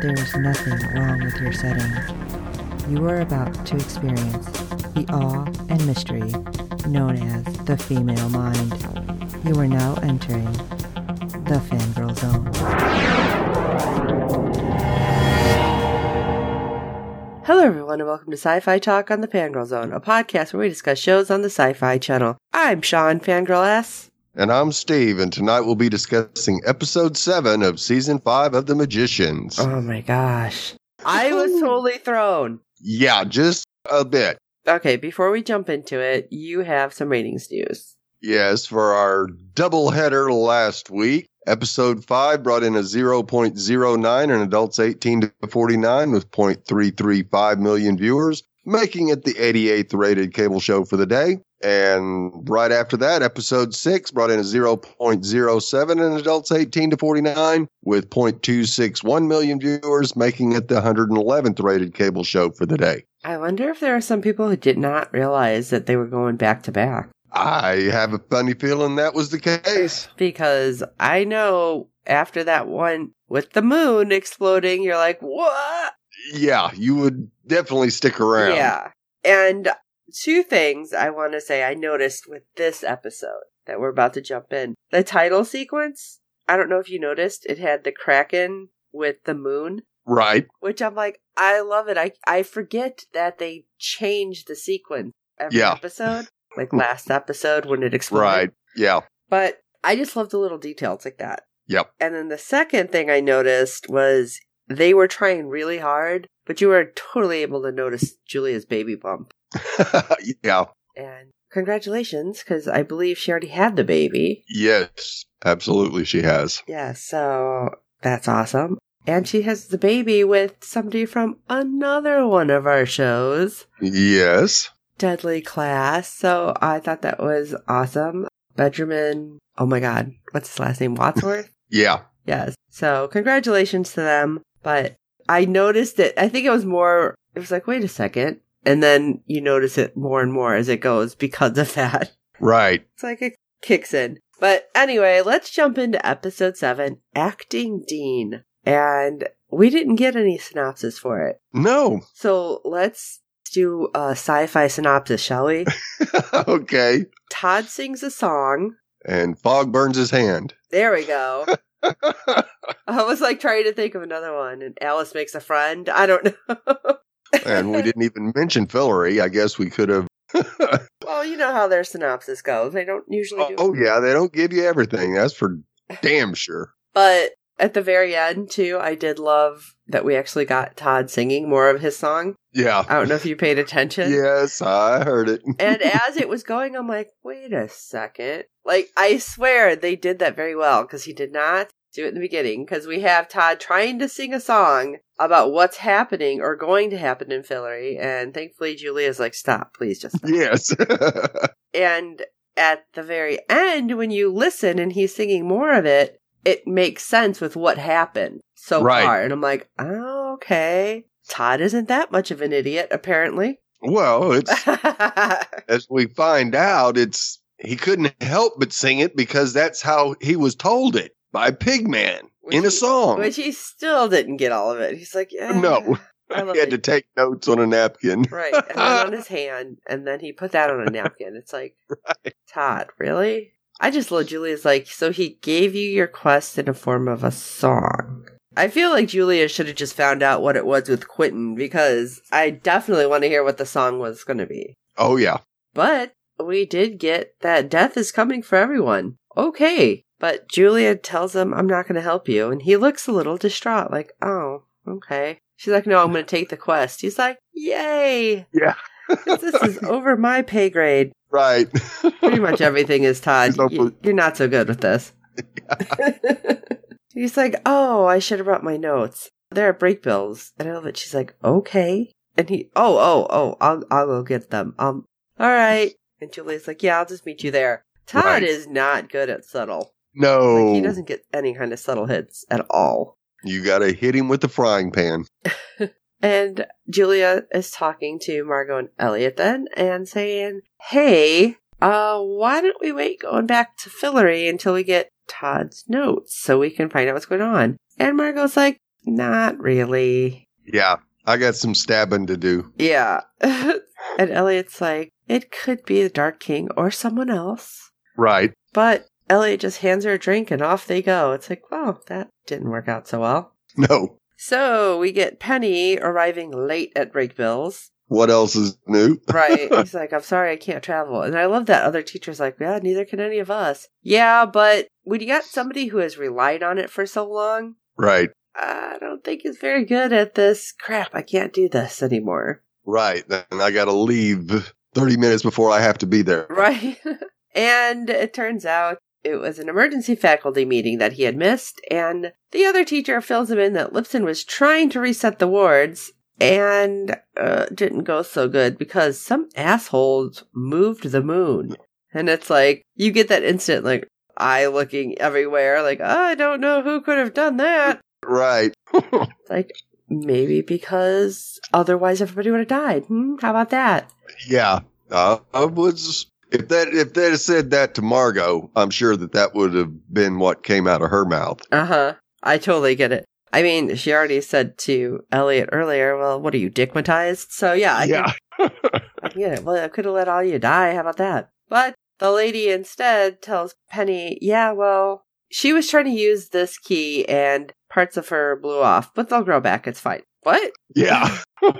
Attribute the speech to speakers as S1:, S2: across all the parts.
S1: there is nothing wrong with your setting. You are about to experience the awe and mystery known as the female mind. You are now entering the fangirl zone. Hello, everyone, and welcome to Sci Fi Talk on the Fangirl Zone, a podcast where we discuss shows on the Sci Fi Channel. I'm Sean, Fangirl S.
S2: And I'm Steve, and tonight we'll be discussing episode seven of season five of The Magicians.
S1: Oh my gosh. I was totally thrown.
S2: Yeah, just a bit.
S1: Okay, before we jump into it, you have some ratings news.
S2: Yes, for our double header last week, episode five brought in a 0.09 in adults 18 to 49 with 0.335 million viewers, making it the 88th rated cable show for the day. And right after that, episode six brought in a 0.07 in adults 18 to 49 with 0.261 million viewers, making it the 111th rated cable show for the day.
S1: I wonder if there are some people who did not realize that they were going back to back.
S2: I have a funny feeling that was the case.
S1: Because I know after that one with the moon exploding, you're like, what?
S2: Yeah, you would definitely stick around.
S1: Yeah. And two things I want to say I noticed with this episode that we're about to jump in. The title sequence, I don't know if you noticed, it had the Kraken with the moon,
S2: Right.
S1: which I'm like, I love it. I, I forget that they change the sequence every
S2: Yeah.
S1: episode, like last episode when it exploded.
S2: Right. Yeah.
S1: But I just love the little details like that.
S2: Yep.
S1: And then the second thing I noticed was they were trying really hard, but you were totally able to notice Julia's baby bump.
S2: yeah.
S1: And congratulations, because I believe she already had the baby.
S2: Yes. Absolutely, she has.
S1: Yeah, so that's awesome. And she has the baby with somebody from another one of our shows,
S2: Yes.
S1: Deadly Class. So I thought that was awesome. Benjamin, oh my God, what's his last name? Wadsworth?
S2: Yeah.
S1: Yes. So congratulations to them. But I noticed it. I think it was more, it was like, wait a second. And then you notice it more and more as it goes because of that.
S2: Right.
S1: It's like it kicks in. But anyway, let's jump into episode seven Acting Dean. And we didn't get any synopsis for it.
S2: No.
S1: So let's do a sci fi synopsis, shall we?
S2: okay.
S1: Todd sings a song.
S2: And Fogg burns his hand.
S1: There we go. I was like trying to think of another one, and Alice makes a friend. I don't know.
S2: and we didn't even mention Fillory. I guess we could have.
S1: well, you know how their synopsis goes. They don't usually oh, do.
S2: oh, yeah. They don't give you everything. That's for damn sure.
S1: But at the very end, too, I did love that we actually got Todd singing more of his song.
S2: Yeah.
S1: I don't know if you paid attention.
S2: Yes, I heard it.
S1: and as it was going, I'm like, wait a second. Like, I swear they did that very well because he did not do it in the beginning because we have Todd trying to sing a song about what's happening or going to happen in Fillory. And thankfully, Julia's like, stop, please just stop.
S2: yes.
S1: And at the very end, when you listen and he's singing more of it, it makes sense with what happened so
S2: Right.
S1: far. And I'm like, oh, okay. Todd isn't that much of an idiot, apparently.
S2: well, it's as we find out, it's he couldn't help but sing it because that's how he was told it by Pigman
S1: Which
S2: in a
S1: he-
S2: song.
S1: Which he still didn't get all of it. He's like, yeah.
S2: no, he had to take notes on a napkin.
S1: Right. And then on his hand, and then he put that on a napkin. It's like, Todd, really? I just love Julia's like, so he gave you your quest in a form of a song. I feel like Julia should have just found out what it was with Quentin because I definitely want to hear what the song was going to be.
S2: Oh yeah,
S1: But we did get that death is coming for everyone. Okay. But Julia tells him, I'm not going to help you. And he looks a little distraught, like, oh, okay. She's like, no, I'm going to take the quest. He's like, yay.
S2: Yeah.
S1: This is over my pay grade.
S2: right.
S1: Pretty much everything is Todd. You, you're not so good with this. He's like, oh, I should have brought my notes. There are Brakebills. And I love it. She's like, okay. And he, oh, oh, oh, I'll, I'll go get them. Um, all right. And Julia's like, yeah, I'll just meet you there. Todd
S2: Right.
S1: is not good at subtle.
S2: No,
S1: Like, he doesn't get any kind of subtle hits at all.
S2: you got to hit him with the frying pan.
S1: And Julia is talking to Margo and Eliot then and saying, Hey, uh, why don't we wait going back to Fillory until we get Todd's notes so we can find out what's going on? And Margo's like, Not really.
S2: Yeah, I got some stabbing to do.
S1: Yeah. and Eliot's like, It could be the Dark King or someone else.
S2: Right.
S1: But Eliot just hands her a drink and off they go. It's like, Well, that didn't work out so well.
S2: No.
S1: So we get Penny arriving late at Brakebills.
S2: What else is new?
S1: Right. He's like, I'm sorry, I can't travel. And I love that other teacher's like, yeah, neither can any of us. Yeah, but when you got somebody who has relied on it for so long,
S2: Right.
S1: I don't think is very good at this. Crap, I can't do this anymore.
S2: Right. Then I got to leave 30 minutes before I have to be there.
S1: Right. and it turns out it was an emergency faculty meeting that he had missed, and the other teacher fills him in that Lipson was trying to reset the wards and uh, didn't go so good because some assholes moved the moon. And it's like, you get that instant, like, eye looking everywhere, like, I don't know who could have done that.
S2: Right.
S1: Like, maybe because otherwise everybody would have died. Hmm? How about that?
S2: Yeah. Uh, I was. If that if they had said that to Margo, I'm sure that that would have been what came out of her mouth.
S1: Uh huh. I totally get it. I mean, she already said to Eliot earlier, well, what are you, dickmatized? So yeah, I,
S2: yeah.
S1: Can, I get it. Well, I could have let all you die. How about that? But the lady instead tells Penny, yeah, well, she was trying to use this key and parts of her blew off, but they'll grow back. It's fine. What?
S2: Yeah.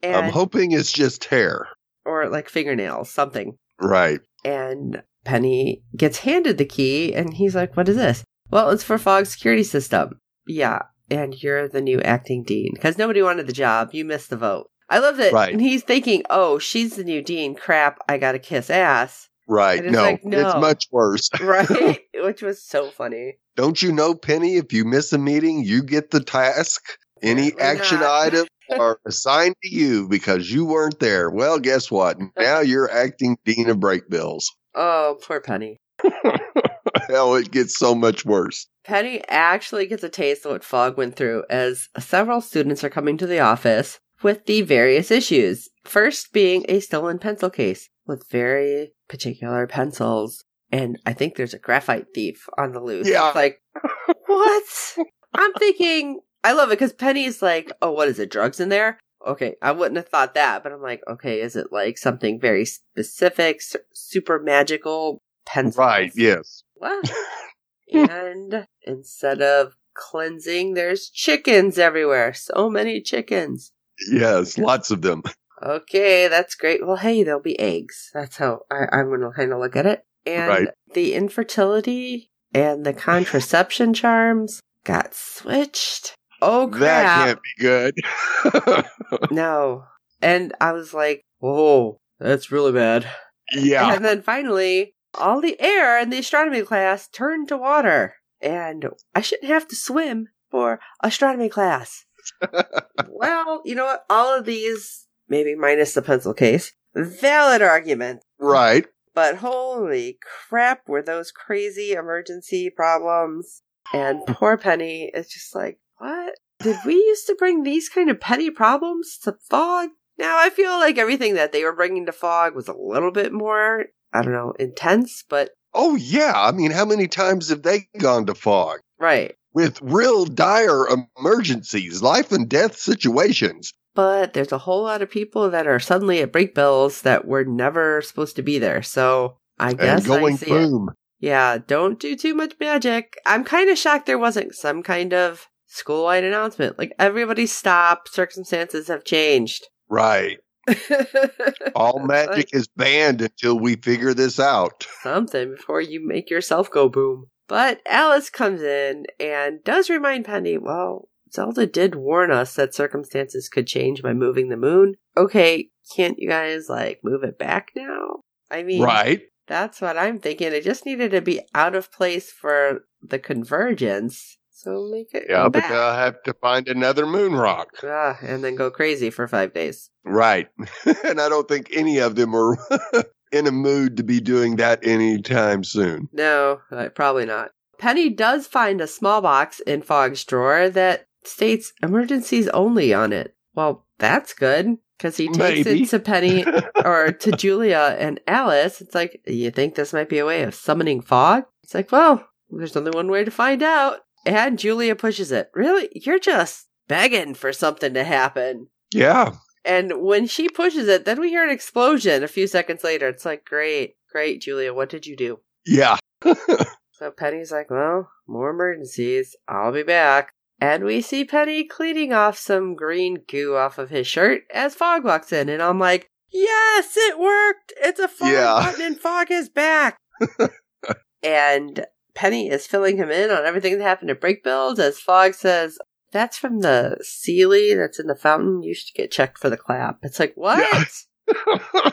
S1: And,
S2: I'm hoping it's just hair.
S1: or like fingernails, something.
S2: Right.
S1: And Penny gets handed the key, and he's like, What is this? Well, it's for Fogg's security system. Yeah, and you're the new acting dean. Because nobody wanted the job. You missed the vote. I love that.
S2: Right.
S1: And he's thinking, Oh, she's the new dean. Crap, I gotta kiss ass.
S2: Right.
S1: It's
S2: No,
S1: like, no.
S2: it's much worse.
S1: Right? Which was so funny.
S2: Don't you know, Penny? If you miss a meeting, you get the task. Any
S1: Apparently
S2: action
S1: not.
S2: items are assigned to you because you weren't there. Well, guess what? Now you're acting dean of Brakebills.
S1: Oh, poor Penny.
S2: Hell, it gets so much worse.
S1: Penny actually gets a taste of what Fogg went through as several students are coming to the office with the various issues. First being a stolen pencil case with very particular pencils. And I think there's a graphite thief on the loose.
S2: Yeah.
S1: It's like, what? I'm thinking, I love it because Penny's like, oh, what is it? Drugs in there? Okay, I wouldn't have thought that, but I'm like, okay, is it like something very specific, su- super magical pencils?
S2: Right. Yes.
S1: What? and instead of cleansing, there's chickens everywhere. So many chickens.
S2: Yes. Lots of them.
S1: Okay, that's great. Well, hey, there'll be eggs. That's how I, I'm going to kind of look at it. And
S2: Right.
S1: the infertility and the contraception charms got switched. Oh, crap.
S2: That can't be good.
S1: No. And I was like, whoa, that's really bad.
S2: yeah.
S1: And then finally, all the air in the astronomy class turned to water. And I shouldn't have to swim for astronomy class. well, you know what? All of these, maybe minus the pencil case, valid argument.
S2: Right.
S1: But holy crap, were those crazy emergency problems? And poor Penny is just like, what? Did we used to bring these kind of petty problems to Fogg? Now I feel like everything that they were bringing to Fogg was a little bit more, I don't know, intense, but
S2: Oh, yeah. I mean, how many times have they gone to Fogg
S1: right.
S2: with real dire emergencies, life and death situations?
S1: But there's a whole lot of people that are suddenly at Brakebills that were never supposed to be there. So I guess
S2: and going
S1: I see it.
S2: boom.
S1: Yeah, don't do too much magic. I'm kind of shocked there wasn't some kind of school-wide announcement. Like everybody stop, circumstances have changed.
S2: Right. All magic is banned until we figure this out.
S1: something before you make yourself go boom. But Alice comes in and does remind Penny, well, Zelda did warn us that circumstances could change by moving the moon. Okay, can't you guys like move it back now? I mean,
S2: Right.
S1: That's what I'm thinking. It just needed to be out of place for the convergence So make it
S2: Yeah, but
S1: back.
S2: they'll have to find another moon rock.
S1: Ah, and then go crazy for five days.
S2: Right. and I don't think any of them are in a mood to be doing that anytime soon.
S1: No, uh, probably not. Penny does find a small box in Fogg's drawer that states emergencies only on it. Well, that's good because he takes
S2: Maybe.
S1: it to Penny or to Julia and Alice. It's like, you think this might be a way of summoning Fogg? It's like, well, there's only one way to find out. And Julia pushes it. Really? You're just begging for something to happen.
S2: Yeah.
S1: And when she pushes it, then we hear an explosion a few seconds later. It's like, great, great, Julia, what did you do?
S2: Yeah.
S1: So Penny's like, well, more emergencies. I'll be back. And we see Penny cleaning off some green goo off of his shirt as Fogg walks in. And I'm like, yes, it worked. It's a Fogg
S2: Yeah.
S1: button and Fogg is back. and Penny is filling him in on everything that happened at Break Build as Fogg says, that's from the Sealy that's in the fountain. You should get checked for the clap. It's like, what?
S2: Yeah.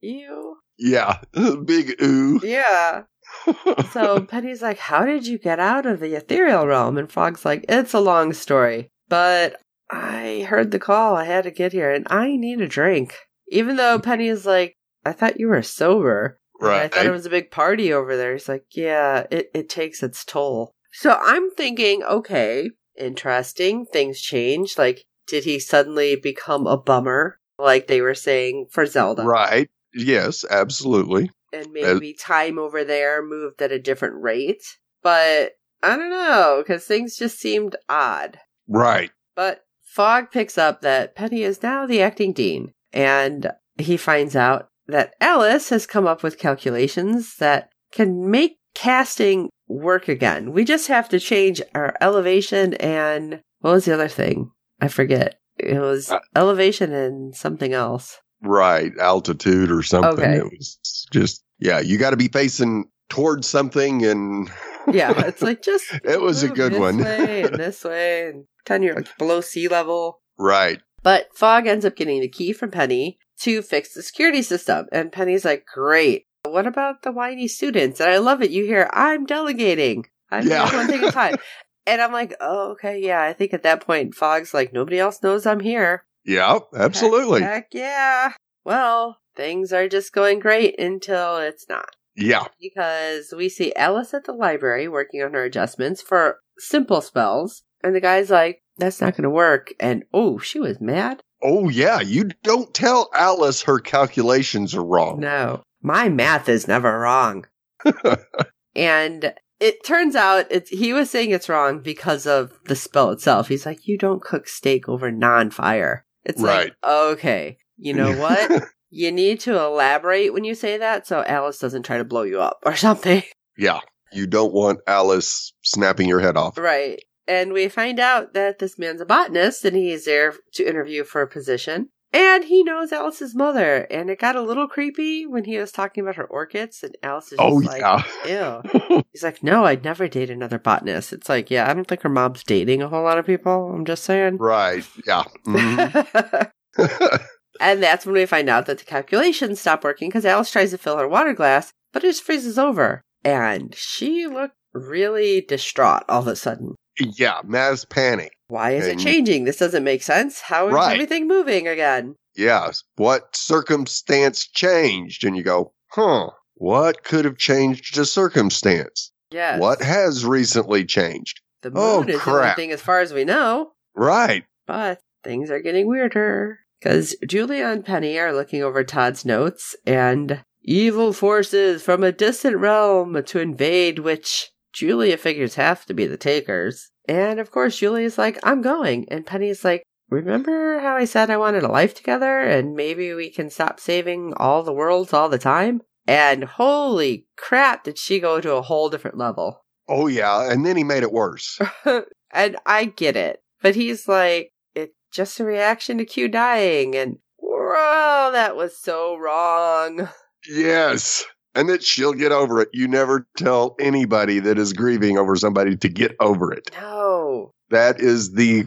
S1: You?
S2: yeah. Big ooh.
S1: Yeah. So Penny's like, How did you get out of the ethereal realm? And Fogg's like, It's a long story, but I heard the call. I had to get here and I need a drink. Even though Penny is like, I thought you were sober. And I thought it was a big party over there. He's like, Yeah, it, it takes its toll. So I'm thinking, okay, interesting. Things change. Like, did he suddenly become a bummer? Like they were saying for Zelda.
S2: right. Yes, absolutely.
S1: and maybe time over there moved at a different rate. But I don't know, because things just seemed odd.
S2: Right.
S1: But Fogg picks up that Penny is now the acting dean, and he finds out that Alice has come up with calculations that can make casting work again. We just have to change our elevation and what was the other thing? I forget. It was
S2: Uh,
S1: elevation and something else.
S2: Right. Altitude or something.
S1: Okay.
S2: It was just, yeah, you got to be facing towards something and.
S1: Yeah, it's like just
S2: It was a good
S1: this
S2: one.
S1: way and this way, and pretend you're like below sea level.
S2: right.
S1: But Fogg ends up getting the key from Penny to fix the security system, and Penny's like, "Great. What about the whiny students?" And I love it. You hear, "I'm delegating. I'm
S2: Yeah.
S1: one taking time." And I'm like, "Oh, okay, yeah." I think at that point, Fogg's like, "Nobody else knows I'm here."
S2: Yeah, absolutely.
S1: Heck, heck yeah. Well, things are just going great until it's not
S2: Yeah.
S1: because we see Alice at the library working on her adjustments for simple spells. And the guy's like, that's not going to work. And oh, she was mad.
S2: Oh, yeah. You don't tell Alice her calculations are wrong.
S1: No, my math is never wrong. and it turns out it's, he was saying it's wrong because of the spell itself. He's like, you don't cook steak over non fire. It's
S2: Right.
S1: like, okay, you know what? you need to elaborate when you say that so Alice doesn't try to blow you up or something.
S2: yeah. You don't want Alice snapping your head off.
S1: Right. And we find out that this man's a botanist and he's there to interview for a position. And he knows Alice's mother. And it got a little creepy when he was talking about her orchids. And Alice is just
S2: Oh,
S1: like,
S2: yeah.
S1: ew. He's like, no, I'd never date another botanist. It's like, yeah, I don't think her mom's dating a whole lot of people. I'm just saying.
S2: right. Yeah. Mhm.
S1: and that's when we find out that the calculations stop working because Alice tries to fill her water glass, but it just freezes over. And she looked really distraught all of a sudden.
S2: Yeah. Mass panic.
S1: Why is
S2: And-
S1: it changing? This doesn't make sense. How is
S2: Right.
S1: everything moving again?
S2: Yes. What circumstance changed? And you go, huh. What could have changed a circumstance?
S1: Yes.
S2: What has recently changed?
S1: The oh, moon
S2: Oh,
S1: is the
S2: crap.
S1: thing as far as we know,
S2: Right.
S1: but things are getting weirder. Because Julia and Penny are looking over Todd's notes, and evil forces from a distant realm to invade, which Julia figures have to be the takers. And of course, Julia's like, I'm going. And Penny's like, Remember how I said I wanted a life together and maybe we can stop saving all the worlds all the time? And holy crap, did she go to a whole different level.
S2: Oh, yeah. And then he made it worse.
S1: and I get it. But he's like, it's just a reaction to Q dying. And, whoa, that was so wrong.
S2: yes. And that she'll get over it. You never tell anybody that is grieving over somebody to get over it.
S1: No.
S2: That is the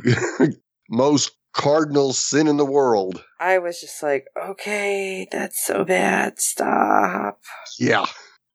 S2: most cardinal sin in the world.
S1: I was just like, okay, that's so bad. Stop.
S2: Yeah.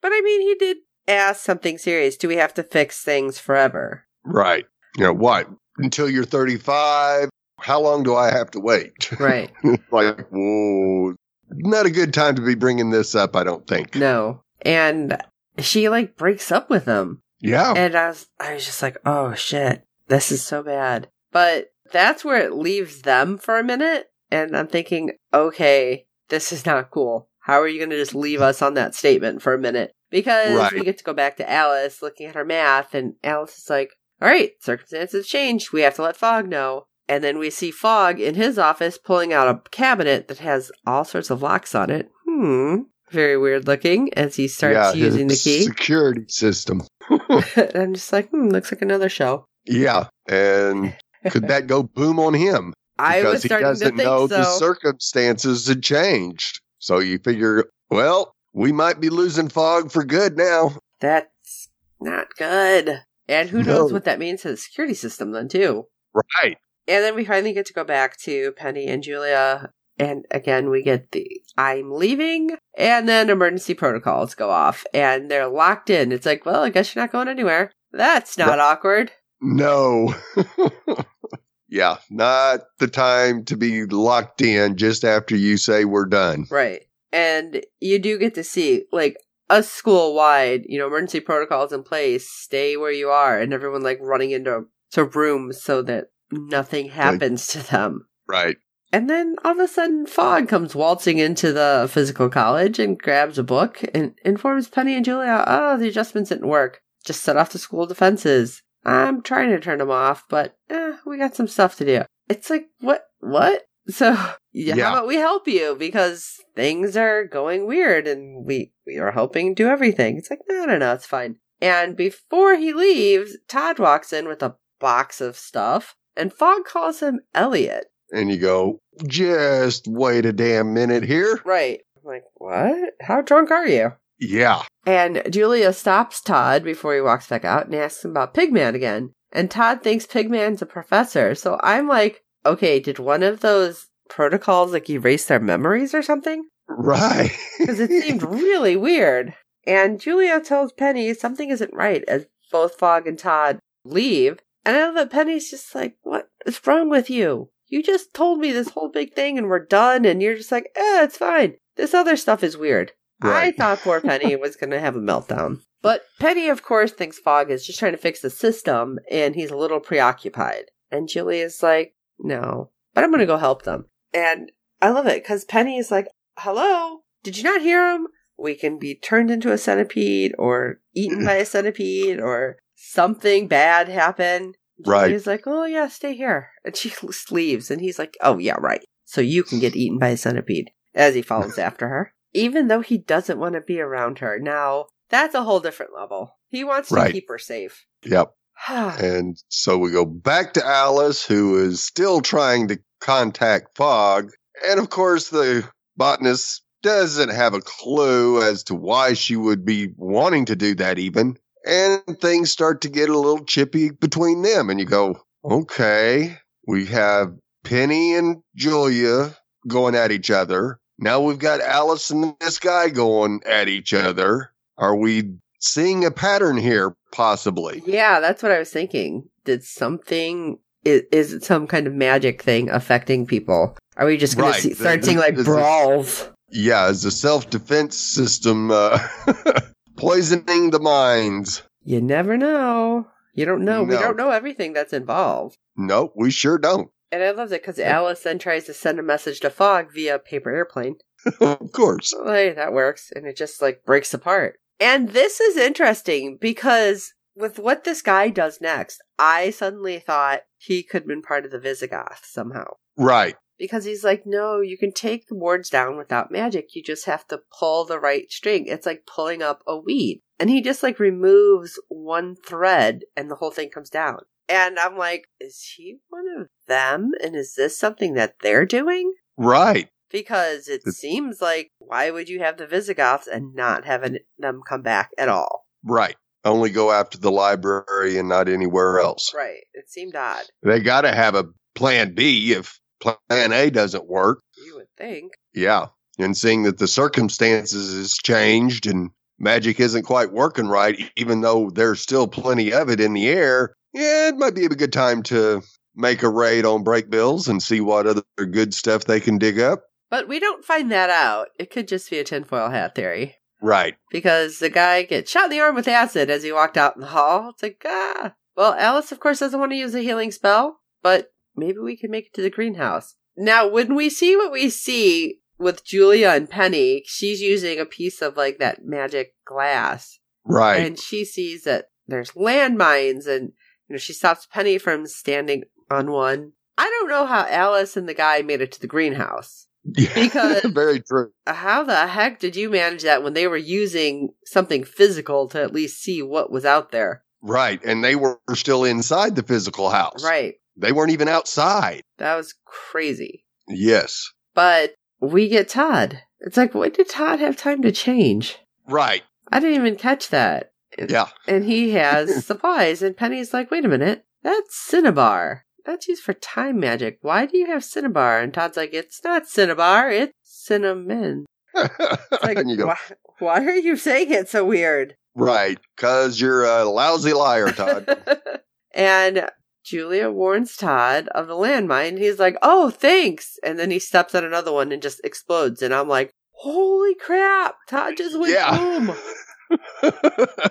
S1: But I mean, he did ask something serious. Do we have to fix things forever?
S2: Right. You know, what? Until you're 35, how long do I have to wait?
S1: Right.
S2: like, whoa, not a good time to be bringing this up, I don't think.
S1: No. And she like breaks up with him.
S2: Yeah.
S1: And I was I was just like, "Oh shit. This is so bad." But that's where it leaves them for a minute and I'm thinking, "Okay, this is not cool. How are you going to just leave us on that statement for a minute?" Because
S2: Right.
S1: we get to go back to Alice looking at her math and Alice is like, "All right, circumstances change. We have to let Fogg know." And then we see Fogg in his office pulling out a cabinet that has all sorts of locks on it. Hmm. Very weird looking as he starts
S2: yeah,
S1: using the key.
S2: Security system.
S1: I'm just like, hmm, looks like another show.
S2: Yeah. And could that go boom on him?
S1: I
S2: because
S1: was
S2: he
S1: starting to
S2: doesn't
S1: think
S2: know
S1: so.
S2: the circumstances had changed. So you figure, well, we might be losing Fogg for good now.
S1: That's not good. And who knows what that means to the security system then too.
S2: Right.
S1: And then we finally get to go back to Penny and Julia. And again, we get the I'm leaving. And then emergency protocols go off and they're locked in. It's like, well, I guess you're not going anywhere. That's not awkward.
S2: No. yeah, not the time to be locked in just after you say we're done.
S1: Right. And you do get to see, like, a school wide, you know, emergency protocols in place, stay where you are, and everyone, like, running into to rooms so that nothing happens to them.
S2: Right.
S1: And then all of a sudden, Fogg comes waltzing into the physical college and grabs a book and informs Penny and Julia, oh, the adjustments didn't work. Just set off the school defenses. I'm trying to turn them off, but eh, we got some stuff to do. It's like, what? What? So, yeah,
S2: Yeah.
S1: how about we help you? Because things are going weird and we, we are helping do everything. It's like, no, no, no, it's fine. And before he leaves, Todd walks in with a box of stuff and Fogg calls him Eliot.
S2: And you go, just wait a damn minute here.
S1: Right. I'm like, what? How drunk are you?
S2: Yeah.
S1: And Julia stops Todd before he walks back out and asks him about Pigman again. And Todd thinks Pigman's a professor. So I'm like, okay, did one of those protocols like erase their memories or something?
S2: Right.
S1: Because it seemed really weird. And Julia tells Penny something isn't right as both Fogg and Todd leave. And I love that Penny's just like, what is wrong with you? You just told me this whole big thing and we're done. And you're just like, eh, it's fine. This other stuff is weird. I thought poor Penny was going to have a meltdown. But Penny, of course, thinks Fogg is just trying to fix the system and he's a little preoccupied. And Julia's like, no, but I'm going to go help them. And I love it because Penny is like, hello, did you not hear him? We can be turned into a centipede or eaten by a centipede or something bad happen.
S2: Right.
S1: He's like, oh, yeah, stay here. And she leaves. And he's like, oh, yeah, right. So you can get eaten by a centipede as he follows after her, even though he doesn't want to be around her. Now, that's a whole different level. He wants to
S2: Right.
S1: keep her safe.
S2: Yep. And so we go back to Alice, who is still trying to contact Fogg. And of course, the botanist doesn't have a clue as to why she would be wanting to do that, even. And things start to get a little chippy between them. And you go, okay, we have Penny and Julia going at each other. Now we've got Alice and this guy going at each other. Are we seeing a pattern here, possibly?
S1: yeah, that's what I was thinking. Did something, is, is it some kind of magic thing affecting people? Are we just going
S2: Right.
S1: to see, start seeing like brawls?
S2: Yeah, as a self defense system, uh, poisoning the minds.
S1: You never know. You don't know. We don't know everything that's involved.
S2: Nope, we sure don't.
S1: And I love it because Alice then tries to send a message to Fogg via paper airplane.
S2: of course.
S1: So, hey, that works. And it just like breaks apart. And this is interesting because with what this guy does next, I suddenly thought he could have been part of the Visigoth somehow.
S2: Right.
S1: Because he's like, no, you can take the wards down without magic. You just have to pull the right string. It's like pulling up a weed. And he just like removes one thread and the whole thing comes down. And I'm like, is he one of them? And is this something that they're doing?
S2: Right.
S1: Because it
S2: It's-
S1: seems like why would you have the Visigoths and not have an- them come back at all?
S2: Right. Only go after the library and not anywhere else.
S1: Right. It seemed odd.
S2: They got to have a plan B if plan A doesn't work.
S1: You would think.
S2: Yeah. And seeing that the circumstances has changed and magic isn't quite working right, even though there's still plenty of it in the air, yeah, it might be a good time to make a raid on Brakebills and see what other good stuff they can dig up.
S1: But we don't find that out. It could just be a tinfoil hat theory.
S2: Right.
S1: Because the guy gets shot in the arm with acid as he walked out in the hall. It's like, ah. Well, Alice, of course, doesn't want to use a healing spell, but maybe we can make it to the greenhouse. Now, when we see what we see with Julia and Penny, she's using a piece of like that magic glass.
S2: Right.
S1: And she sees that there's landmines and you know, she stops Penny from standing on one. I don't know how Alice and the guy made it to the greenhouse.
S2: Yeah,
S1: Because-
S2: very true.
S1: How the heck did you manage that when they were using something physical to at least see what was out there?
S2: Right. And they were still inside the physical house.
S1: Right.
S2: They weren't even outside.
S1: That was crazy.
S2: Yes.
S1: But we get Todd. It's like, when did Todd have time to change?
S2: Right.
S1: I didn't even catch that.
S2: Yeah.
S1: And he has supplies, and Penny's like, wait a minute, that's Cinnabar. That's used for time magic. Why do you have Cinnabar? And Todd's like, it's not Cinnabar, it's cinnamon. It's like,
S2: and you go,
S1: why, why are you saying it so weird?
S2: right. Because you're a lousy liar, Todd.
S1: and Julia warns Todd of the landmine. He's like, oh, thanks. And then he steps on another one and just explodes. And I'm like, holy crap. Todd just went
S2: Yeah.
S1: boom.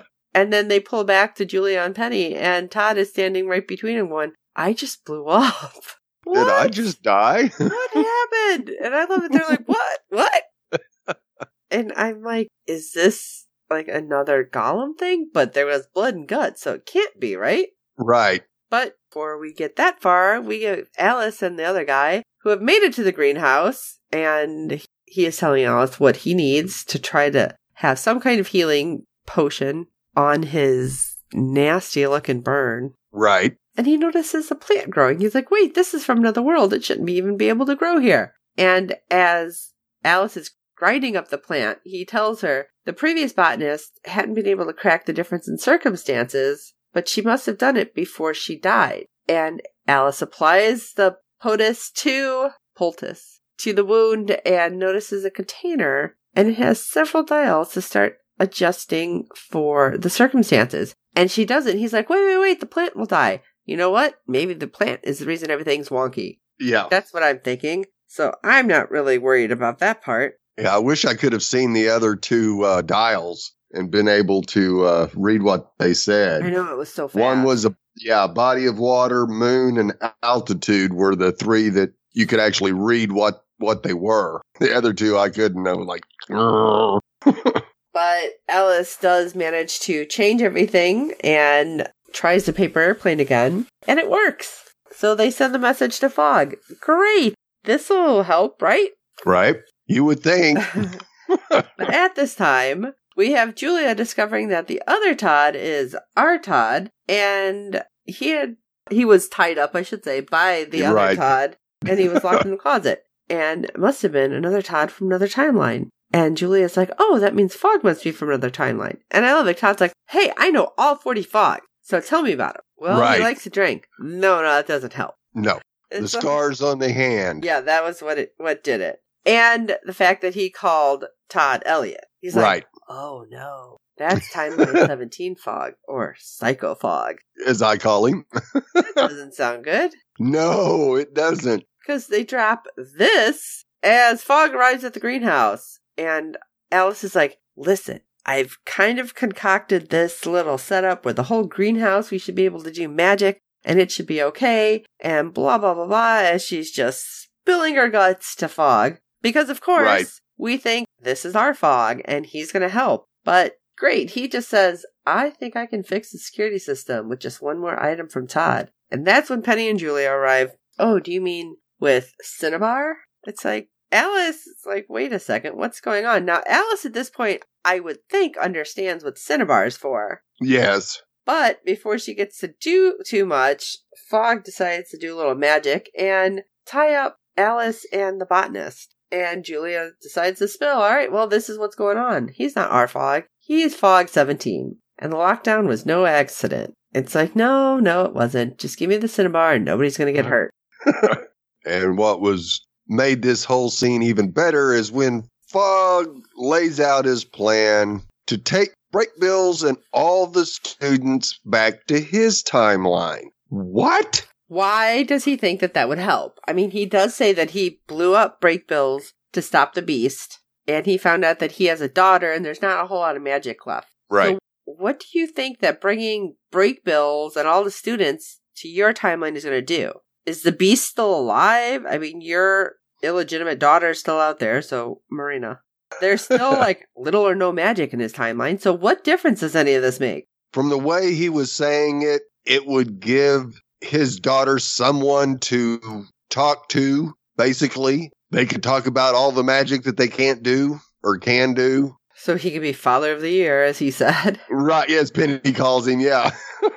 S1: And then they pull back to Julia and Penny, and Todd is standing right between them, going, I just blew up.
S2: Did I just die?
S1: What happened? And I love it. They're like, what? What? and I'm like, is this like another golem thing? But there was blood and guts, so it can't be, right?
S2: right.
S1: But before we get that far, we get Alice and the other guy who have made it to the greenhouse, and he is telling Alice what he needs to try to have some kind of healing potion on his nasty looking burn.
S2: Right.
S1: And he notices a plant growing. He's like, wait, this is from another world. It shouldn't be even be able to grow here. And as Alice is grinding up the plant, he tells her the previous botanist hadn't been able to crack the difference in circumstances, but she must have done it before she died. And Alice applies the potus to poultice to the wound and notices a container and it has several dials to start adjusting for the circumstances. And she doesn't. He's like, wait, wait, wait, the plant will die. You know what? Maybe the plant is the reason everything's wonky.
S2: Yeah.
S1: That's what I'm thinking. So I'm not really worried about that part.
S2: Yeah. I wish I could have seen the other two uh, dials and been able to uh, read what they said.
S1: I know it was so fast.
S2: One was a yeah, body of water, moon, and altitude were the three that you could actually read what what they were. The other two I couldn't know. Like,
S1: But Alice does manage to change everything and tries the paper airplane again, and it works. So they send the message to Fogg. Great. This will help, right?
S2: right? You would think.
S1: But at this time, we have Julia discovering that the other Todd is our Todd, and he had he was tied up, I should say, by the other
S2: Right.
S1: Todd, and he was locked in the closet. And it must have been another Todd from another timeline. And Julia's like, oh, that means Fogg must be from another timeline. And I love it. Todd's like, hey, I know all 40 Fogg, so tell me about him. Well,
S2: Right.
S1: he likes to drink. No, no, that doesn't help.
S2: no, the
S1: And so-
S2: scars on the hand.
S1: yeah, that was what it what did it. And the fact that he called Todd Eliot. He's like,
S2: right.
S1: Oh no. That's time timeline 17 Fogg or psycho Fogg.
S2: As I call him.
S1: that Doesn't sound good.
S2: No, it doesn't.
S1: Because they drop this as Fogg arrives at the greenhouse. And Alice is like, listen, I've kind of concocted this little setup where the whole greenhouse, we should be able to do magic and it should be okay. And blah, blah, blah, blah. As she's just spilling her guts to Fogg. Because, of course,
S2: Right.
S1: We think this is our Fogg and he's going to help. But great. He just says, I think I can fix the security system with just one more item from Todd. And that's when Penny and Julia arrive. Oh, do you mean with Cinnabar? It's like, Alice is like, wait a second, what's going on? Now, Alice at this point, I would think, understands what Cinnabar is for.
S2: Yes.
S1: But before she gets to do too much, Fogg decides to do a little magic and tie up Alice and the botanist. And Julia decides to spill. All right, well, this is what's going on. He's not our Fogg. He's Fogg 17. And the lockdown was no accident. It's like, no, no, it wasn't. Just give me the Cinnabar and nobody's going to get uh-huh. hurt.
S2: And what was made this whole scene even better is when Fogg lays out his plan to take break bills and all the students back to his timeline. What?
S1: Why does he think that that would help? I mean, he does say that he blew up Brakebills to stop the beast, and he found out that he has a daughter and there's not a whole lot of magic left.
S2: Right.
S1: So what do you think that bringing Brakebills and all the students to your timeline is going to do? Is the beast still alive? I mean, your illegitimate daughter is still out there, so Marina. There's still like little or no magic in his timeline. So what difference does any of this make?
S2: From the way he was saying it, it would give his daughter someone to talk to, basically. They could talk about all the magic that they can't do or can do.
S1: So he could be father of the year, as he said.
S2: Right, yes, Penny calls him, yeah.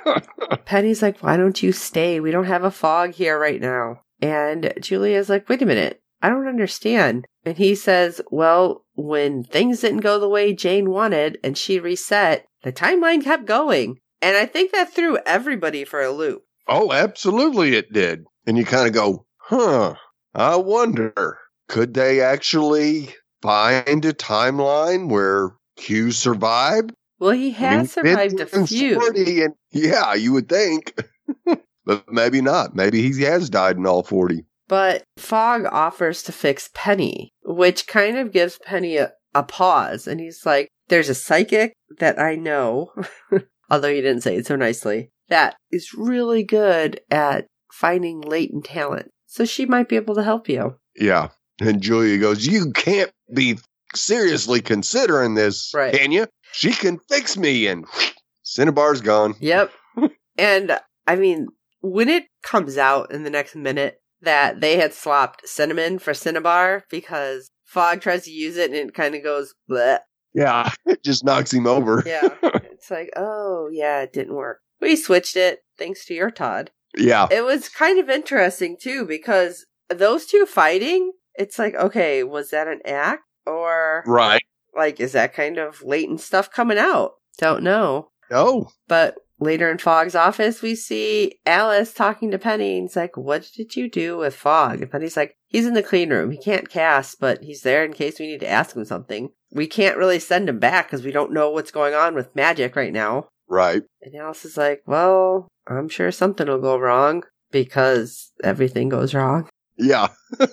S1: Penny's like, why don't you stay? We don't have a Fogg here right now. And Julia's like, wait a minute. I don't understand. And he says, well, when things didn't go the way Jane wanted and she reset, the timeline kept going. And I think that threw everybody for a loop.
S2: Oh, absolutely it did. And you kind of go, huh, I wonder, could they actually find a timeline where Q survived?
S1: Well, he
S2: I mean,
S1: has survived a few.
S2: 40 and yeah, you would think. but maybe not. Maybe he has died in all 40.
S1: But Fogg offers to fix Penny, which kind of gives Penny a, a pause. And he's like, There's a psychic that I know, although he didn't say it so nicely, that is really good at finding latent talent. So she might be able to help you.
S2: Yeah. And Julia goes, You can't be seriously considering this,
S1: Right.
S2: can you? She can fix me. And Cinnabar's gone.
S1: Yep. and I mean, when it comes out in the next minute that they had swapped cinnamon for cinnabar because Fogg tries to use it and it kind of goes bleh.
S2: Yeah. It just knocks him over.
S1: Yeah. it's like, oh, yeah, it didn't work. We switched it thanks to your Todd.
S2: Yeah.
S1: It was kind of interesting too because those two fighting, it's like, okay, was that an act or
S2: Right.
S1: like is that kind of latent stuff coming out? Don't know.
S2: Oh,
S1: But later in Fogg's office, we see Alice talking to Penny. And it's like, what did you do with Fogg? And Penny's like, he's in the clean room. He can't cast, but he's there in case we need to ask him something. We can't really send him back because we don't know what's going on with magic right now.
S2: Right.
S1: And Alice is like, well, I'm sure something will go wrong because everything goes wrong.
S2: Yeah.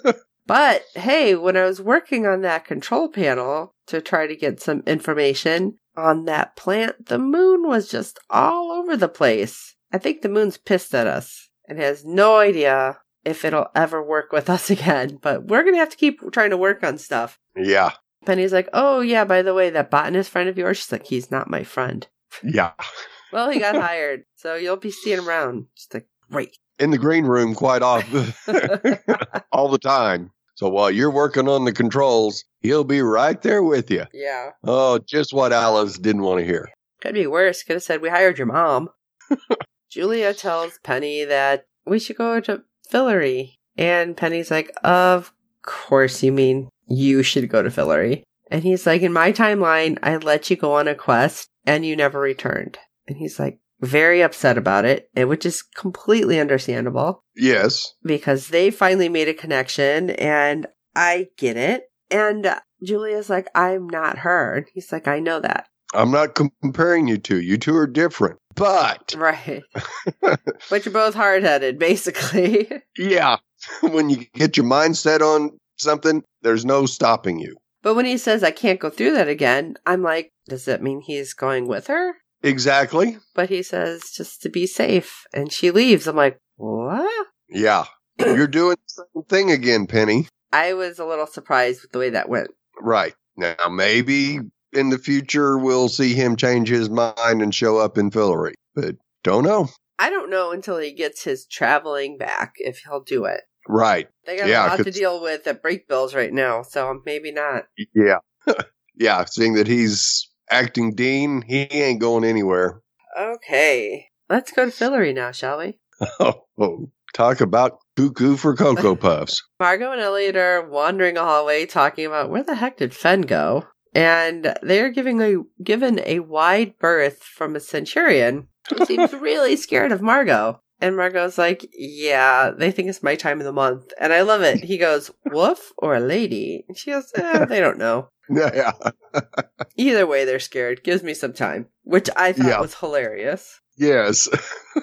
S1: But hey, when I was working on that control panel to try to get some information on that plant, the moon was just all over the place. I think the moon's pissed at us and has no idea if it'll ever work with us again, but we're going to have to keep trying to work on stuff.
S2: Yeah.
S1: Penny's like, oh, yeah, by the way, that botanist friend of yours, she's like, he's not my friend.
S2: Yeah.
S1: Well, he got hired, so you'll be seeing him around. Just like, great.
S2: In the green room quite often. all the time. So while you're working on the controls, he'll be right there with you.
S1: Yeah.
S2: Oh, just what Alice didn't want to hear.
S1: Could be worse. Could have said we hired your mom. Julia tells Penny that we should go to Fillory. And Penny's like, Of course you mean you should go to Fillory. And he's like, In my timeline, I let you go on a quest and you never returned. And he's like, very upset about it, and which is completely understandable
S2: Yes.
S1: because they finally made a connection and I get it. And Julia's like, I'm not her. And he's like, I know that.
S2: I'm not comparing you two. You two are different. But
S1: Right. but you're both hard headed, basically.
S2: yeah, when you get your mind set on something, there's no stopping you.
S1: But when he says, I can't go through that again, I'm like, does that mean he's going with her?
S2: Exactly.
S1: But he says, just to be safe. And she leaves. I'm like, what?
S2: Yeah. You're doing the same thing again, Penny.
S1: I was a little surprised with the way that went.
S2: Right. Now, maybe in the future we'll see him change his mind and show up in Fillory, but don't know.
S1: I don't know until he gets his traveling back if he'll do it.
S2: Right.
S1: They got
S2: Yeah,
S1: a lot to deal with at Brakebills right now, so maybe not.
S2: Yeah. yeah. Seeing that he's acting Dean, he ain't going anywhere.
S1: Okay. Let's go to Fillory now, shall we?
S2: Oh, oh, talk about cuckoo for Cocoa Puffs.
S1: Margo and Eliot are wandering a hallway talking about where the heck did Fen go? And they're giving a given a wide berth from a centurion who seems really scared of Margo. And Margo's like, Yeah, they think it's my time of the month. And I love it. He goes, Wolf or a lady? And she goes, eh, they don't know.
S2: Yeah.
S1: Either way, they're scared. Gives me some time, which I thought
S2: Yeah.
S1: was hilarious.
S2: Yes.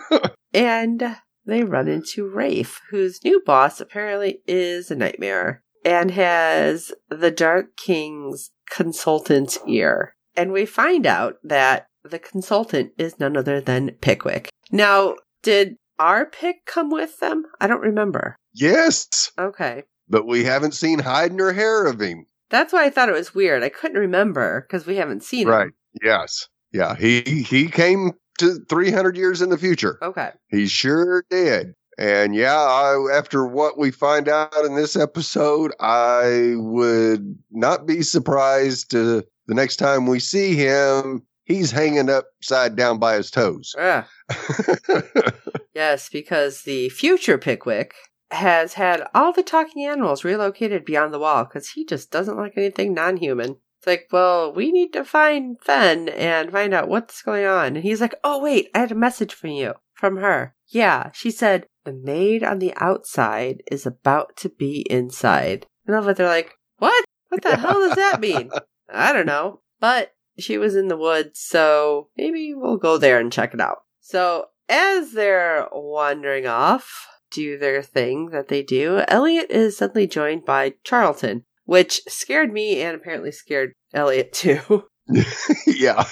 S1: And they run into Rafe, whose new boss apparently is a nightmare and has the Dark King's consultant's ear. And we find out that the consultant is none other than Pickwick. Now, did our pick come with them? I don't remember.
S2: Yes.
S1: Okay.
S2: But we haven't seen hide nor hair of him.
S1: That's why I thought it was weird. I couldn't remember because we haven't seen
S2: Right.
S1: him. Right.
S2: Yes. Yeah. He he came to 300 years in the future.
S1: Okay.
S2: He sure did. And yeah, I, after what we find out in this episode, I would not be surprised to the next time we see him, he's hanging upside down by his toes.
S1: Ah. Yes, because the future Pickwick has had all the talking animals relocated beyond the wall because he just doesn't like anything non human. It's like, well, we need to find Fen and find out what's going on. And he's like, oh, wait, I had a message from you, from her. Yeah, she said, the maid on the outside is about to be inside. And all of it, they're like, what? What the hell does that mean? I don't know. But she was in the woods, so maybe we'll go there and check it out. So as they're wandering off, do their thing that they do, Eliot is suddenly joined by Charlton, which scared me and apparently scared Eliot too.
S2: yeah.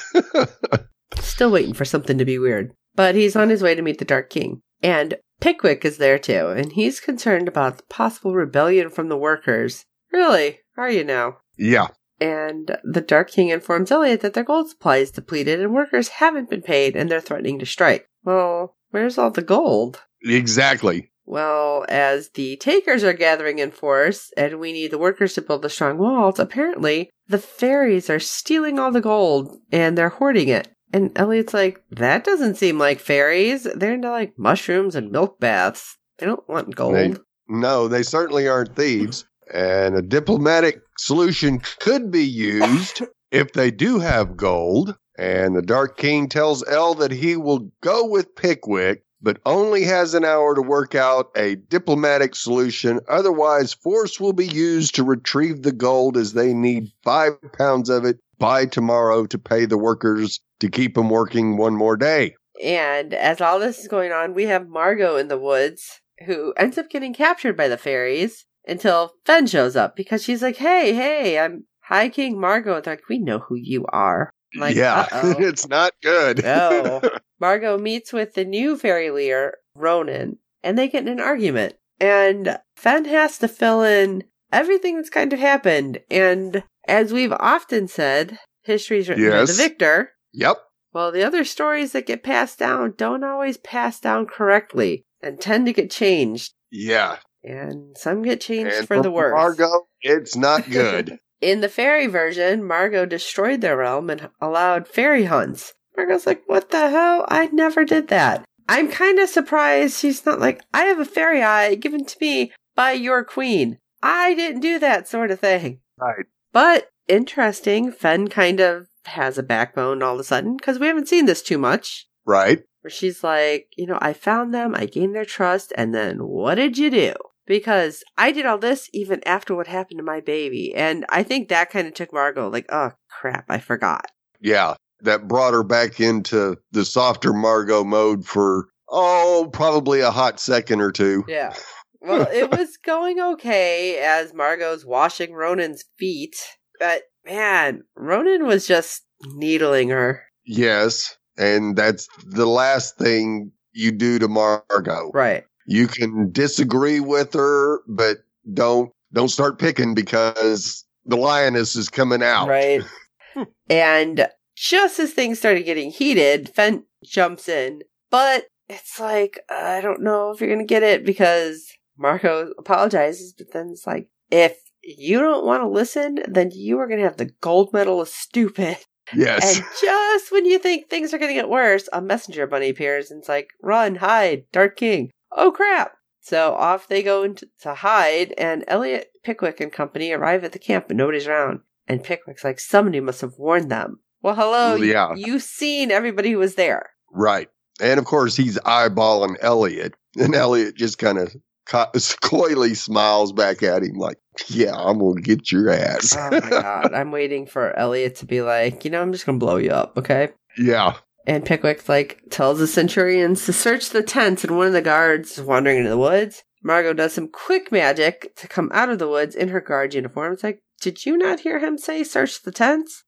S1: Still waiting for something to be weird. But he's on his way to meet the Dark King. And Pickwick is there too, and he's concerned about the possible rebellion from the workers. Really? Are you now?
S2: yeah.
S1: And the Dark King informs Eliot that their gold supply is depleted and workers haven't been paid and they're threatening to strike. Well, where's all the gold?
S2: Exactly.
S1: Well, as the takers are gathering in force and we need the workers to build the strong walls, apparently the fairies are stealing all the gold and they're hoarding it. And Eliot's like, that doesn't seem like fairies. They're into like mushrooms and milk baths. They don't want gold.
S2: They- No, they certainly aren't thieves. And a diplomatic solution could be used if they do have gold. And the Dark King tells El that he will go with Pickwick, but only has an hour to work out a diplomatic solution. Otherwise, force will be used to retrieve the gold as they need five pounds of it by tomorrow to pay the workers to keep them working one more day.
S1: And as all this is going on, we have Margo in the woods who ends up getting captured by the fairies until Fen shows up because she's like, hey, hey, I'm High King Margo. And they're like, we know who you are. Like,
S2: yeah, it's not good.
S1: No. Margo meets with the new fairy leader, Ronan, and they get in an argument. And Fen has to fill in everything that's kind of happened. And as we've often said, history's written by the victor.
S2: yep.
S1: Well, the other stories that get passed down don't always pass down correctly and tend to get changed.
S2: Yeah.
S1: And some get changed
S2: And
S1: for the worse.
S2: Margo, it's not good.
S1: In the fairy version, Margo destroyed their realm and allowed fairy hunts. Margo's like, what the hell? I never did that. I'm kind of surprised she's not like, I have a fairy eye given to me by your queen. I didn't do that sort of thing.
S2: right.
S1: But interesting, Fen kind of has a backbone all of a sudden because we haven't seen this too much.
S2: Right.
S1: Where she's like, you know, I found them, I gained their trust, and then what did you do? Because I did all this even after what happened to my baby. And I think that kind of took Margo, like, oh crap, I forgot.
S2: Yeah. That brought her back into the softer Margo mode for, oh, probably a hot second or two.
S1: Yeah. Well, it was going okay as Margo's washing Ronan's feet. But man, Ronan was just needling her.
S2: Yes. And that's the last thing you do to Margo.
S1: Right.
S2: You can disagree with her, but don't, don't start picking because the lioness is coming out.
S1: Right. and just as things started getting heated, Fen jumps in. But it's like, I don't know if you're going to get it because Margo apologizes, but then it's like, if you don't want to listen, then you are going to have the gold medal of stupid.
S2: Yes.
S1: And just when you think things are going to get worse, a messenger bunny appears and it's like, run, hide, Dark King. Oh crap. So off they go into, to hide, and Eliot, Pickwick, and company arrive at the camp, but nobody's around. And Pickwick's like, somebody must have warned them. Well, hello. you-
S2: Yeah.
S1: You've seen everybody who was there.
S2: Right. And of course, he's eyeballing Eliot, and Eliot just kind of co- coyly smiles back at him like, "Yeah, I'm gonna get your ass."
S1: Oh my god, I'm waiting for Eliot to be like, you know, I'm just gonna blow you up, okay?
S2: yeah,
S1: And Pickwick like tells the Centurions to search the tents, and one of the guards is wandering into the woods. Margo does some quick magic to come out of the woods in her guard uniform. It's like, did you not hear him say search the tents?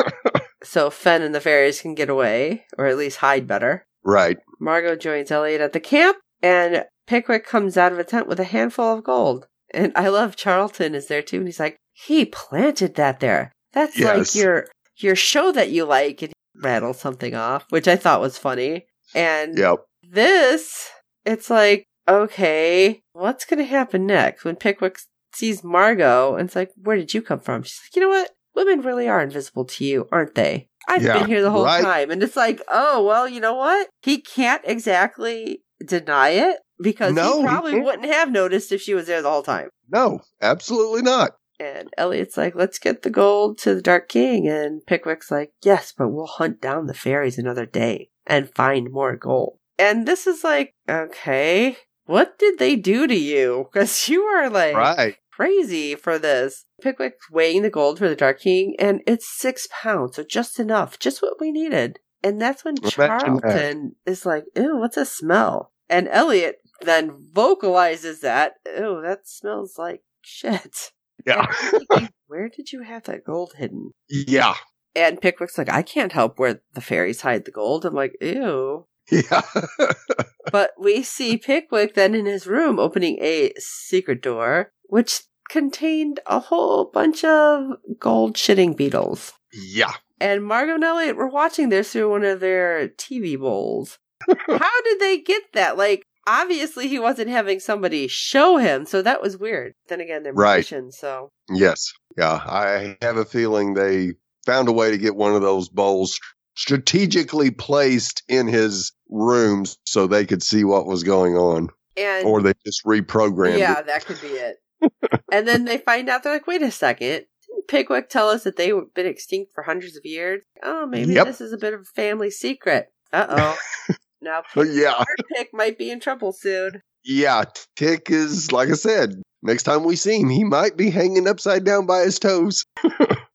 S1: so Fen and the fairies can get away, or at least hide better.
S2: right.
S1: Margo joins Eliot at the camp, and Pickwick comes out of a tent with a handful of gold. And I love Charlton is there too, and he's like, he planted that there. That's like your your show that you like, and he rattles something off, which I thought was funny. And
S2: Yep.
S1: this, it's like, okay, what's gonna happen next when Pickwick sees Margo and it's like, where did you come from? She's like, you know what? Women really are invisible to you, aren't they? I've
S2: Yeah,
S1: been here the whole
S2: right.
S1: time. And it's like, oh, well, you know what? He can't exactly deny it because
S2: No,
S1: he
S2: he
S1: probably
S2: can't.
S1: wouldn't have noticed if she was there the whole time.
S2: No, absolutely not.
S1: And Eliot's like, let's get the gold to the Dark King. And Pickwick's like, yes, but we'll hunt down the fairies another day and find more gold. And this is like, okay, what did they do to you? Because you are like
S2: Right.
S1: crazy for this. Pickwick's weighing the gold for the Dark King, and it's six pounds, so just enough, just what we needed. And that's when Charlton is like, ew, what's a smell? And Eliot then vocalizes that, ew, that smells like shit.
S2: Yeah.
S1: Where did you have that gold hidden?
S2: yeah.
S1: And Pickwick's like, I can't help where the fairies hide the gold. I'm like, ew.
S2: Yeah.
S1: But we see Pickwick then in his room opening a secret door, which contained a whole bunch of gold shitting beetles.
S2: yeah.
S1: And Margo and Eliot were watching this through one of their TV bowls. How did they get that? Like, obviously he wasn't having somebody show him, so that was weird. Then again, they're
S2: Right.
S1: so
S2: Yes. Yeah. I have a feeling they found a way to get one of those bowls strategically placed in his rooms so they could see what was going on.
S1: and
S2: Or they just reprogrammed
S1: yeah,
S2: it.
S1: that could be it. and then they find out they're like, wait a second. Didn't Pickwick tell us that they've been extinct for hundreds of years? Oh, maybe
S2: Yep.
S1: this is a bit of a family secret. Uh oh. now
S2: But yeah.
S1: Pick might be in trouble soon.
S2: Yeah. Tick is, like I said, next time we see him, he might be hanging upside down by his toes.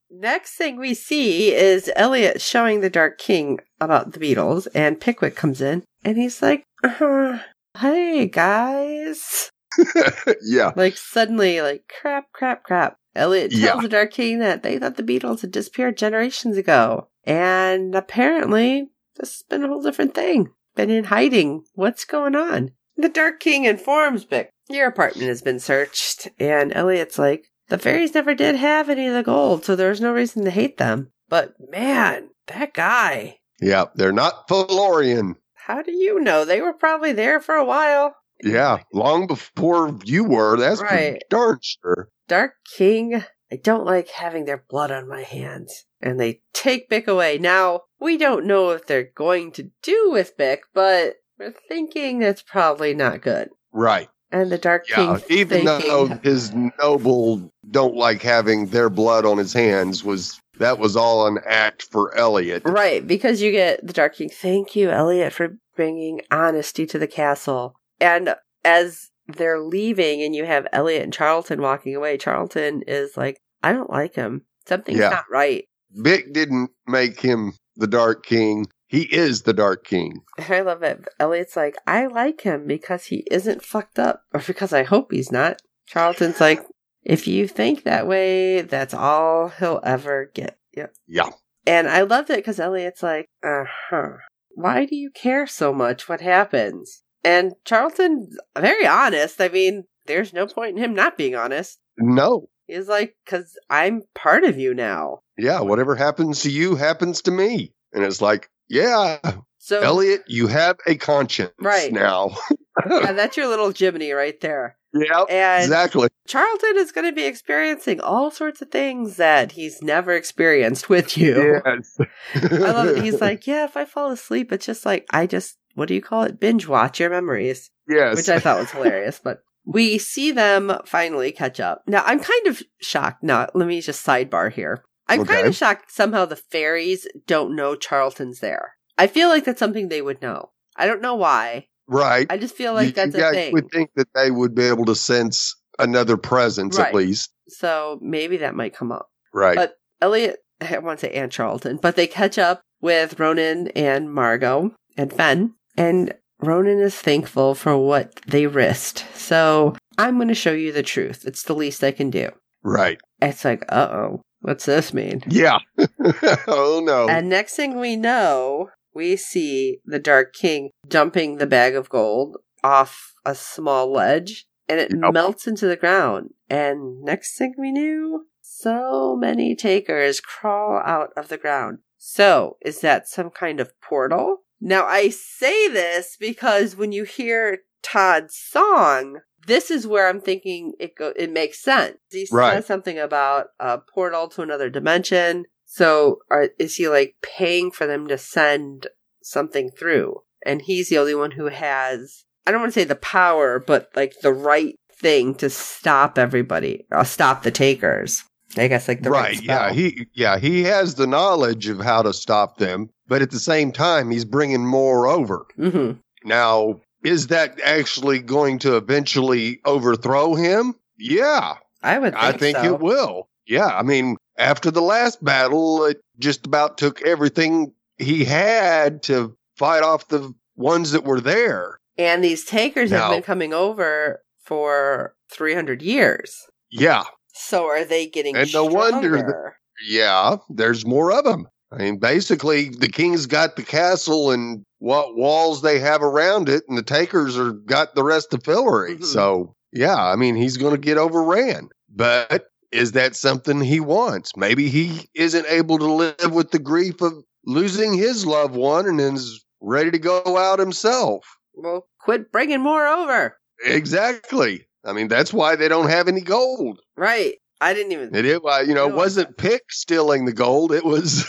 S1: Next thing we see is Eliot showing the Dark King about the beetles, and Pickwick comes in, and he's like, uh, "Hey guys!"
S2: yeah.
S1: Like suddenly, like crap, crap, crap. Eliot tells
S2: Yeah.
S1: the Dark King that they thought the beetles had disappeared generations ago, and apparently this has been a whole different thing. Been in hiding. What's going on? The Dark King informs Pick, "Your apartment has been searched," and Eliot's like, "The fairies never did have any of the gold, so there's no reason to hate them." But man, that guy.
S2: Yeah. They're not Fillorian.
S1: How do you know? They were probably there for a while.
S2: Yeah. Long before you were. That's
S1: Right.
S2: darn sure.
S1: Dark King, I don't like having their blood on my hands. And they take Pick away. Now, we don't know if they're going to do with Pick, but we're thinking that's probably not good.
S2: Right.
S1: And the Dark
S2: Yeah,
S1: King
S2: even
S1: thinking,
S2: though his noble don't like having their blood on his hands was that was all an act for Eliot.
S1: Right, because you get the Dark King, thank you, Eliot, for bringing honesty to the castle. And as they're leaving and you have Eliot and Charlton walking away, Charlton is like, I don't like him. Something's
S2: Yeah.
S1: not right.
S2: Pick didn't make him the Dark King. He is the Dark King.
S1: I love it. Eliot's like, I like him because he isn't fucked up, or because I hope he's not. Charlton's like, if you think that way, that's all he'll ever get. Yep.
S2: Yeah.
S1: And I loved it because Eliot's like, uh huh. Why do you care so much? What happens? And Charlton's very honest. I mean, there's no point in him not being honest.
S2: No.
S1: He's like, because I'm part of you now.
S2: Yeah, whatever happens to you happens to me. And it's like, yeah,
S1: So,
S2: Eliot, you have a conscience
S1: Right.
S2: now.
S1: yeah, that's your little Jiminy right there.
S2: yeah,
S1: And
S2: exactly.
S1: Charlton is going to be experiencing all sorts of things that he's never experienced with you.
S2: Yes.
S1: I love it. He's like, yeah, if I fall asleep, it's just like, I just, what do you call it? Binge watch your memories,
S2: yes.
S1: which I thought was hilarious. But we see them finally catch up. Now, I'm kind of shocked. Now, let me just sidebar here. I'm kind of shocked somehow the fairies don't know Charlton's there. I feel like that's something they would know. I don't know why.
S2: Right.
S1: I just feel like
S2: you,
S1: that's
S2: you
S1: a
S2: guys
S1: thing.
S2: would think that they would be able to sense another presence
S1: Right.
S2: at least.
S1: So maybe that might come up.
S2: Right.
S1: But Eliot, I want to say Aunt Charlton, but they catch up with Ronan and Margot and Fen, and Ronan is thankful for what they risked. So I'm going to show you the truth. It's the least I can do.
S2: right.
S1: It's like, uh oh, what's this mean?
S2: Yeah. oh no.
S1: And next thing we know, we see the Dark King dumping the bag of gold off a small ledge and it melts into the ground. And next thing we knew, so many takers crawl out of the ground. So, is that some kind of portal? Now, I say this because when you hear Todd's song, this is where I'm thinking it go it makes sense. He
S2: Right.
S1: says something about a portal to another dimension. So are, is he like paying for them to send something through? And he's the only one who has I don't want to say the power, but like the right thing to stop everybody, uh, stop the takers. I guess like the right,
S2: right. Yeah. He yeah, he has the knowledge of how to stop them, but at the same time he's bringing more over.
S1: Mhm.
S2: Now, is that actually going to eventually overthrow him? Yeah,
S1: I would. Think
S2: I think
S1: so.
S2: it will. Yeah, I mean, after the last battle, it just about took everything he had to fight off the ones that were there.
S1: And these takers have been coming over for 300 years.
S2: Yeah,
S1: So are they getting
S2: And no wonder that- yeah, there's more of them. I mean, basically, the king's got the castle and what walls they have around it, and the takers are got the rest of Fillory.
S1: Mhm.
S2: So, yeah, I mean, he's going to get overran. But is that something he wants? Maybe he isn't able to live with the grief of losing his loved one and is ready to go out himself.
S1: Well, quit bringing more over.
S2: Exactly. I mean, that's why they don't have any gold.
S1: Right. I didn't even.
S2: It, it you know, it wasn't Pick stealing the gold. It was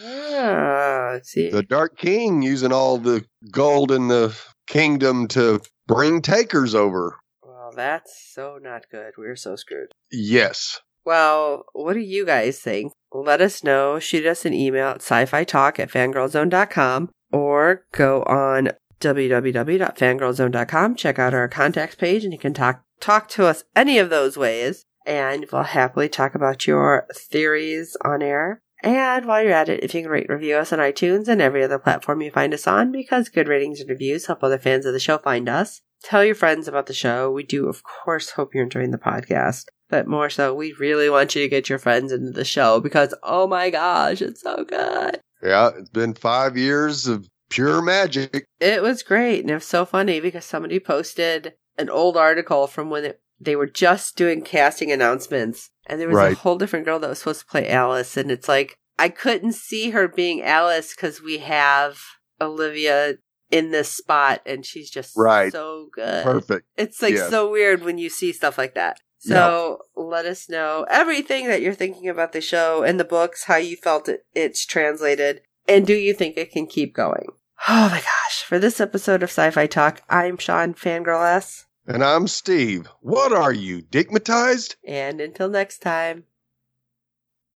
S1: Ah, see.
S2: the Dark King using all the gold in the kingdom to bring takers over.
S1: Well, that's so not good. We're so screwed.
S2: Yes.
S1: Well, what do you guys think? Let us know. Shoot us an email at sci-fi talk at fangirlzone.com or go on www.fangirlzone.com. Check out our contacts page and you can talk talk to us any of those ways. And we'll happily talk about your theories on air. And while you're at it, if you can rate review us on iTunes and every other platform you find us on, because good ratings and reviews help other fans of the show find us. Tell your friends about the show. We do, of course, hope you're enjoying the podcast. But more so, we really want you to get your friends into the show because, oh my gosh, it's so good.
S2: Yeah, it's been five years of pure magic.
S1: It was great. And it was so funny because somebody posted an old article from when it, they were just doing casting announcements. And there was a whole different girl that was supposed to play Alice. And it's like, I couldn't see her being Alice because we have Olivia in this spot and she's just
S2: Right.
S1: so good.
S2: Perfect.
S1: It's like
S2: Yes.
S1: so weird when you see stuff like that. So let us know everything that you're thinking about the show and the books, how you felt it, it's translated, and do you think it can keep going? Oh my gosh. For this episode of Sci Fi Talk, I'm Sean Fangirl S.
S2: And I'm Steve. What are you, digmatized?
S1: And until next time,